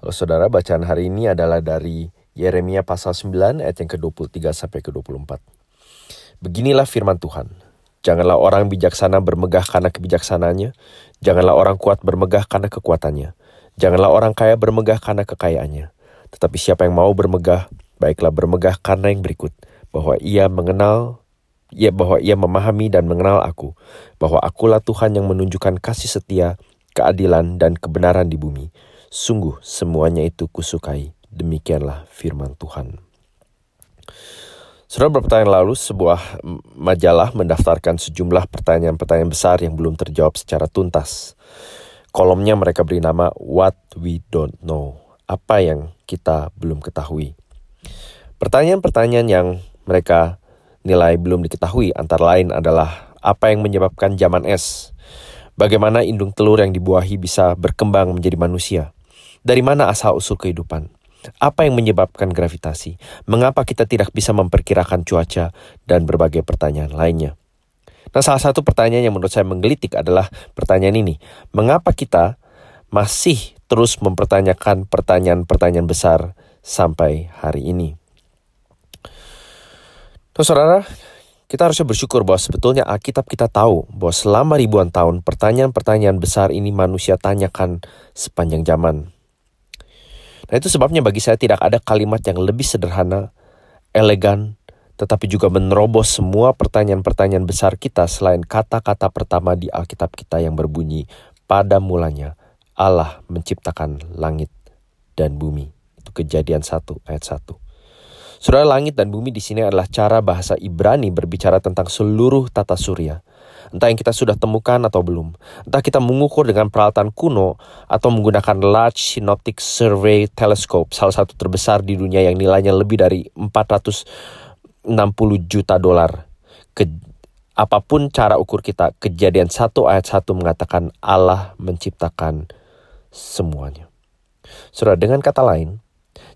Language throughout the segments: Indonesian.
Halo saudara, bacaan hari ini adalah dari Yeremia pasal 9 ayat yang ke-23 sampai ke-24. Beginilah firman Tuhan. Janganlah orang bijaksana bermegah karena kebijaksanaannya, janganlah orang kuat bermegah karena kekuatannya, janganlah orang kaya bermegah karena kekayaannya. Tetapi siapa yang mau bermegah, baiklah bermegah karena yang berikut, bahwa ia mengenal ya bahwa ia memahami dan mengenal aku, bahwa akulah Tuhan yang menunjukkan kasih setia, keadilan, dan kebenaran di bumi Sungguh semuanya itu kusukai. Demikianlah firman Tuhan. Saudara beberapa tahun lalu sebuah majalah mendaftarkan sejumlah pertanyaan-pertanyaan besar yang belum terjawab secara tuntas. Kolomnya mereka beri nama What We Don't Know. Apa yang kita belum ketahui. Pertanyaan-pertanyaan yang mereka nilai belum diketahui antara lain adalah apa yang menyebabkan zaman es, bagaimana indung telur yang dibuahi bisa berkembang menjadi manusia, dari mana asal-usul kehidupan? Apa yang menyebabkan gravitasi? Mengapa kita tidak bisa memperkirakan cuaca dan berbagai pertanyaan lainnya? Nah, salah satu pertanyaan yang menurut saya menggelitik adalah pertanyaan ini. Mengapa kita masih terus mempertanyakan pertanyaan-pertanyaan besar sampai hari ini? Nah, saudara, kita harusnya bersyukur bahwa sebetulnya Alkitab kita tahu bahwa selama ribuan tahun pertanyaan-pertanyaan besar ini manusia tanyakan sepanjang zaman. Nah itu sebabnya bagi saya tidak ada kalimat yang lebih sederhana, elegan, tetapi juga menerobos semua pertanyaan-pertanyaan besar kita selain kata-kata pertama di Alkitab kita yang berbunyi, pada mulanya Allah menciptakan langit dan bumi. Itu kejadian 1 ayat 1. Saudara langit dan bumi di sini adalah cara bahasa Ibrani berbicara tentang seluruh tata surya entah yang kita sudah temukan atau belum. Entah kita mengukur dengan peralatan kuno atau menggunakan Large Synoptic Survey Telescope, salah satu terbesar di dunia yang nilainya lebih dari 460 juta dolar. Apa pun cara ukur kita, kejadian satu ayat satu mengatakan Allah menciptakan semuanya. Saudara, dengan kata lain,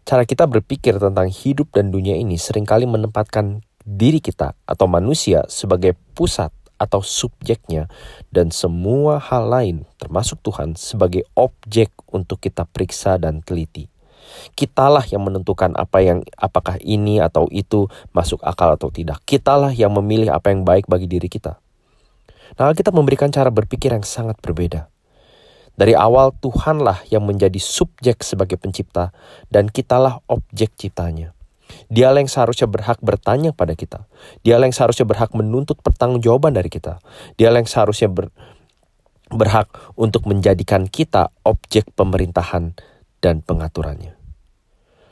cara kita berpikir tentang hidup dan dunia ini sering kali menempatkan diri kita atau manusia sebagai pusat atau subjeknya dan semua hal lain termasuk Tuhan sebagai objek untuk kita periksa dan teliti. Kitalah yang menentukan apa yang apakah ini atau itu masuk akal atau tidak. Kitalah yang memilih apa yang baik bagi diri kita. Nah, kita memberikan cara berpikir yang sangat berbeda. Dari awal Tuhanlah yang menjadi subjek sebagai pencipta dan kitalah objek ciptanya. Dialah yang seharusnya berhak bertanya pada kita. Dialah yang seharusnya berhak menuntut pertanggungjawaban dari kita. Dialah yang seharusnya ber, berhak untuk menjadikan kita objek pemerintahan dan pengaturannya.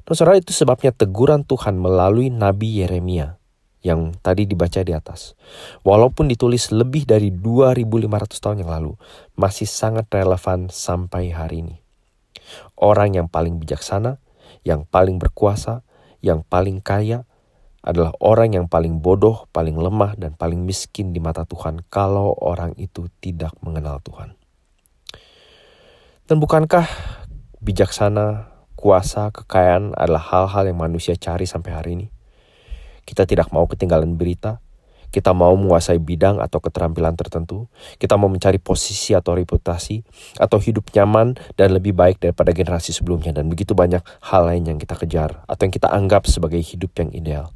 Nah, saudara itu sebabnya teguran Tuhan melalui Nabi Yeremia yang tadi dibaca di atas. Walaupun ditulis lebih dari 2500 tahun yang lalu, masih sangat relevan sampai hari ini. Orang yang paling bijaksana, yang paling berkuasa, yang paling kaya adalah orang yang paling bodoh, paling lemah, dan paling miskin di mata Tuhan kalau orang itu tidak mengenal Tuhan. Dan bukankah bijaksana, kuasa, kekayaan adalah hal-hal yang manusia cari sampai hari ini? Kita tidak mau ketinggalan berita, kita mau menguasai bidang atau keterampilan tertentu, kita mau mencari posisi atau reputasi, atau hidup nyaman dan lebih baik daripada generasi sebelumnya, dan begitu banyak hal lain yang kita kejar atau yang kita anggap sebagai hidup yang ideal.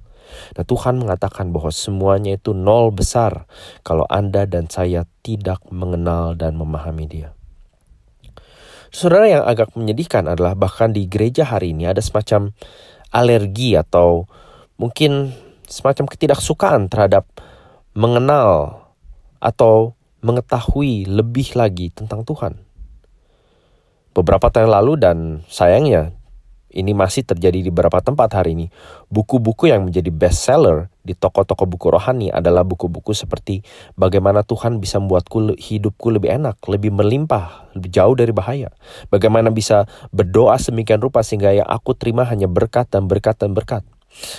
Nah, Tuhan mengatakan bahwa semuanya itu nol besar kalau Anda dan saya tidak mengenal dan memahami Dia. Saudara yang agak menyedihkan adalah bahkan di gereja hari ini ada semacam alergi atau mungkin semacam ketidaksukaan terhadap mengenal atau mengetahui lebih lagi tentang Tuhan. Beberapa tahun lalu dan sayangnya ini masih terjadi di beberapa tempat hari ini. Buku-buku yang menjadi bestseller di toko-toko buku rohani adalah buku-buku seperti bagaimana Tuhan bisa membuatku hidupku lebih enak, lebih melimpah, lebih jauh dari bahaya. Bagaimana bisa berdoa semikian rupa sehingga yang aku terima hanya berkat dan berkat dan berkat.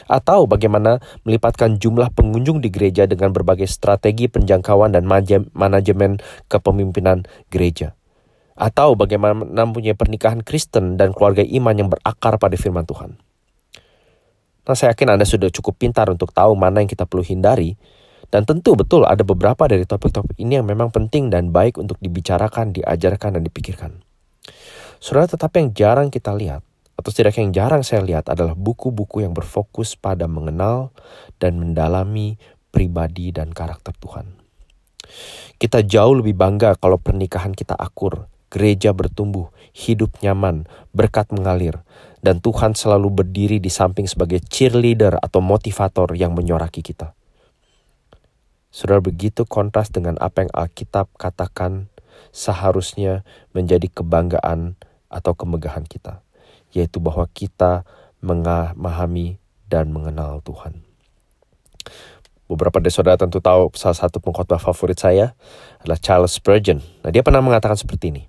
Atau bagaimana melipatkan jumlah pengunjung di gereja dengan berbagai strategi penjangkauan dan manajemen kepemimpinan gereja. Atau bagaimana mempunyai pernikahan Kristen dan keluarga iman yang berakar pada firman Tuhan. Nah saya yakin Anda sudah cukup pintar untuk tahu mana yang kita perlu hindari. Dan tentu betul ada beberapa dari topik-topik ini yang memang penting dan baik untuk dibicarakan, diajarkan, dan dipikirkan. Saudara, tetapi yang jarang kita lihat, atau setidaknya yang jarang saya lihat adalah buku-buku yang berfokus pada mengenal dan mendalami pribadi dan karakter Tuhan. Kita jauh lebih bangga kalau pernikahan kita akur, gereja bertumbuh, hidup nyaman, berkat mengalir, dan Tuhan selalu berdiri di samping sebagai cheerleader atau motivator yang menyoraki kita. Saudara begitu kontras dengan apa yang Alkitab katakan seharusnya menjadi kebanggaan atau kemegahan kita, yaitu bahwa kita memahami dan mengenal Tuhan. Beberapa dari saudara tentu tahu salah satu pengkhotbah favorit saya adalah Charles Spurgeon. Nah, dia pernah mengatakan seperti ini.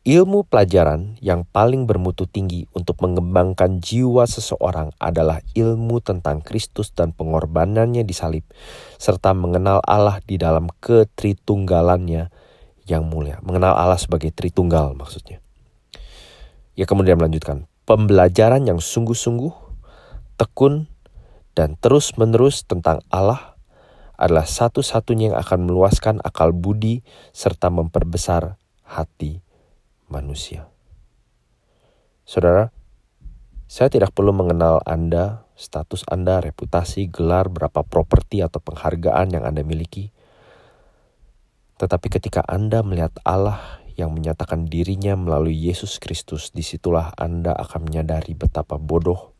Ilmu pelajaran yang paling bermutu tinggi untuk mengembangkan jiwa seseorang adalah ilmu tentang Kristus dan pengorbanannya di salib, serta mengenal Allah di dalam ketritunggalannya yang mulia. Mengenal Allah sebagai Tritunggal maksudnya. Ya kemudian melanjutkan, pembelajaran yang sungguh-sungguh, tekun, dan terus-menerus tentang Allah adalah satu-satunya yang akan meluaskan akal budi serta memperbesar hati manusia. Saudara, saya tidak perlu mengenal Anda, status Anda, reputasi, gelar, berapa properti atau penghargaan yang Anda miliki. Tetapi ketika Anda melihat Allah yang menyatakan dirinya melalui Yesus Kristus, di situlah Anda akan menyadari betapa bodoh,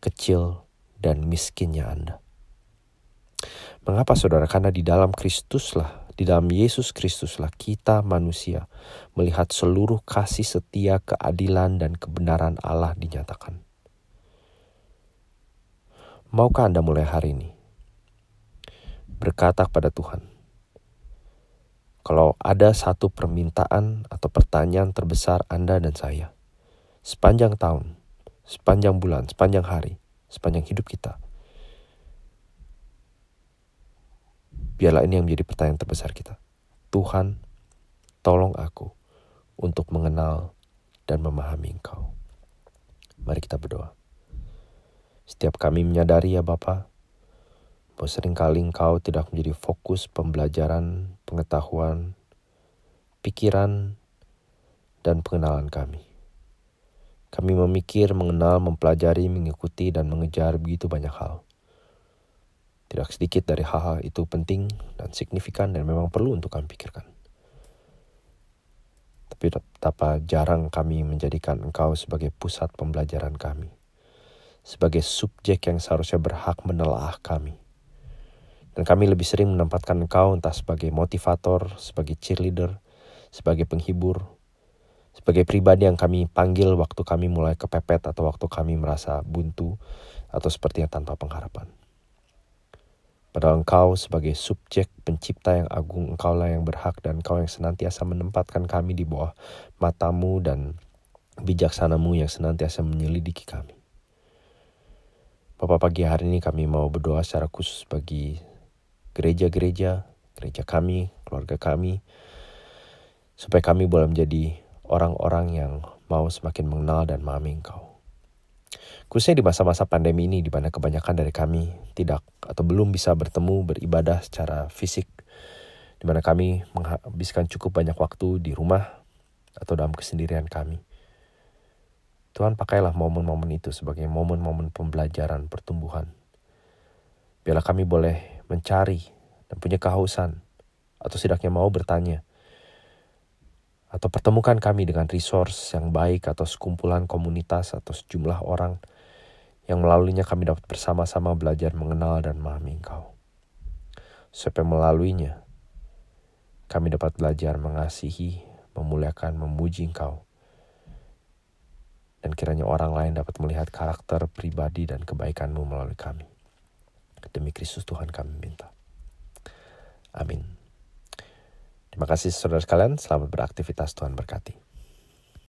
kecil, dan miskinnya Anda. Mengapa saudara? Karena di dalam Kristuslah di dalam Yesus Kristuslah kita manusia melihat seluruh kasih setia, keadilan, dan kebenaran Allah dinyatakan. Maukah Anda mulai hari ini berkata kepada Tuhan, kalau ada satu permintaan atau pertanyaan terbesar Anda dan saya, sepanjang tahun, sepanjang bulan, sepanjang hari, sepanjang hidup kita, Biarlah ini yang menjadi pertanyaan terbesar kita. Tuhan, tolong aku untuk mengenal dan memahami Engkau. Mari kita berdoa. Setiap kami menyadari ya Bapa, bahwa sering kali Engkau tidak menjadi fokus pembelajaran, pengetahuan, pikiran, dan pengenalan kami. Kami memikir, mengenal, mempelajari, mengikuti, dan mengejar begitu banyak hal. Tidak sedikit dari hal-hal itu penting dan signifikan dan memang perlu untuk kami pikirkan. Tapi betapa jarang kami menjadikan engkau sebagai pusat pembelajaran kami. Sebagai subjek yang seharusnya berhak menelaah kami. Dan kami lebih sering menempatkan engkau entah sebagai motivator, sebagai cheerleader, sebagai penghibur, sebagai pribadi yang kami panggil waktu kami mulai kepepet atau waktu kami merasa buntu atau sepertinya tanpa pengharapan. Padahal engkau sebagai subjek pencipta yang agung, engkaulah yang berhak dan engkau yang senantiasa menempatkan kami di bawah matamu dan bijaksanamu yang senantiasa menyelidiki kami. Bapak pagi hari ini kami mau berdoa secara khusus bagi gereja-gereja, gereja kami, keluarga kami, supaya kami boleh menjadi orang-orang yang mau semakin mengenal dan memahami engkau. Khususnya di masa-masa pandemi ini di mana kebanyakan dari kami tidak atau belum bisa bertemu beribadah secara fisik di mana kami menghabiskan cukup banyak waktu di rumah atau dalam kesendirian kami. Tuhan pakailah momen-momen itu sebagai momen-momen pembelajaran pertumbuhan. Biarlah kami boleh mencari dan punya kehausan atau setidaknya mau bertanya atau pertemukan kami dengan resource yang baik atau sekumpulan komunitas atau sejumlah orang yang melaluinya kami dapat bersama-sama belajar mengenal dan memahami Engkau. Supaya melaluinya, kami dapat belajar mengasihi, memuliakan, memuji Engkau. Dan kiranya orang lain dapat melihat karakter pribadi dan kebaikan-Mu melalui kami. Demi Kristus Tuhan kami minta. Amin. Terima kasih saudara sekalian, selamat beraktivitas Tuhan berkati.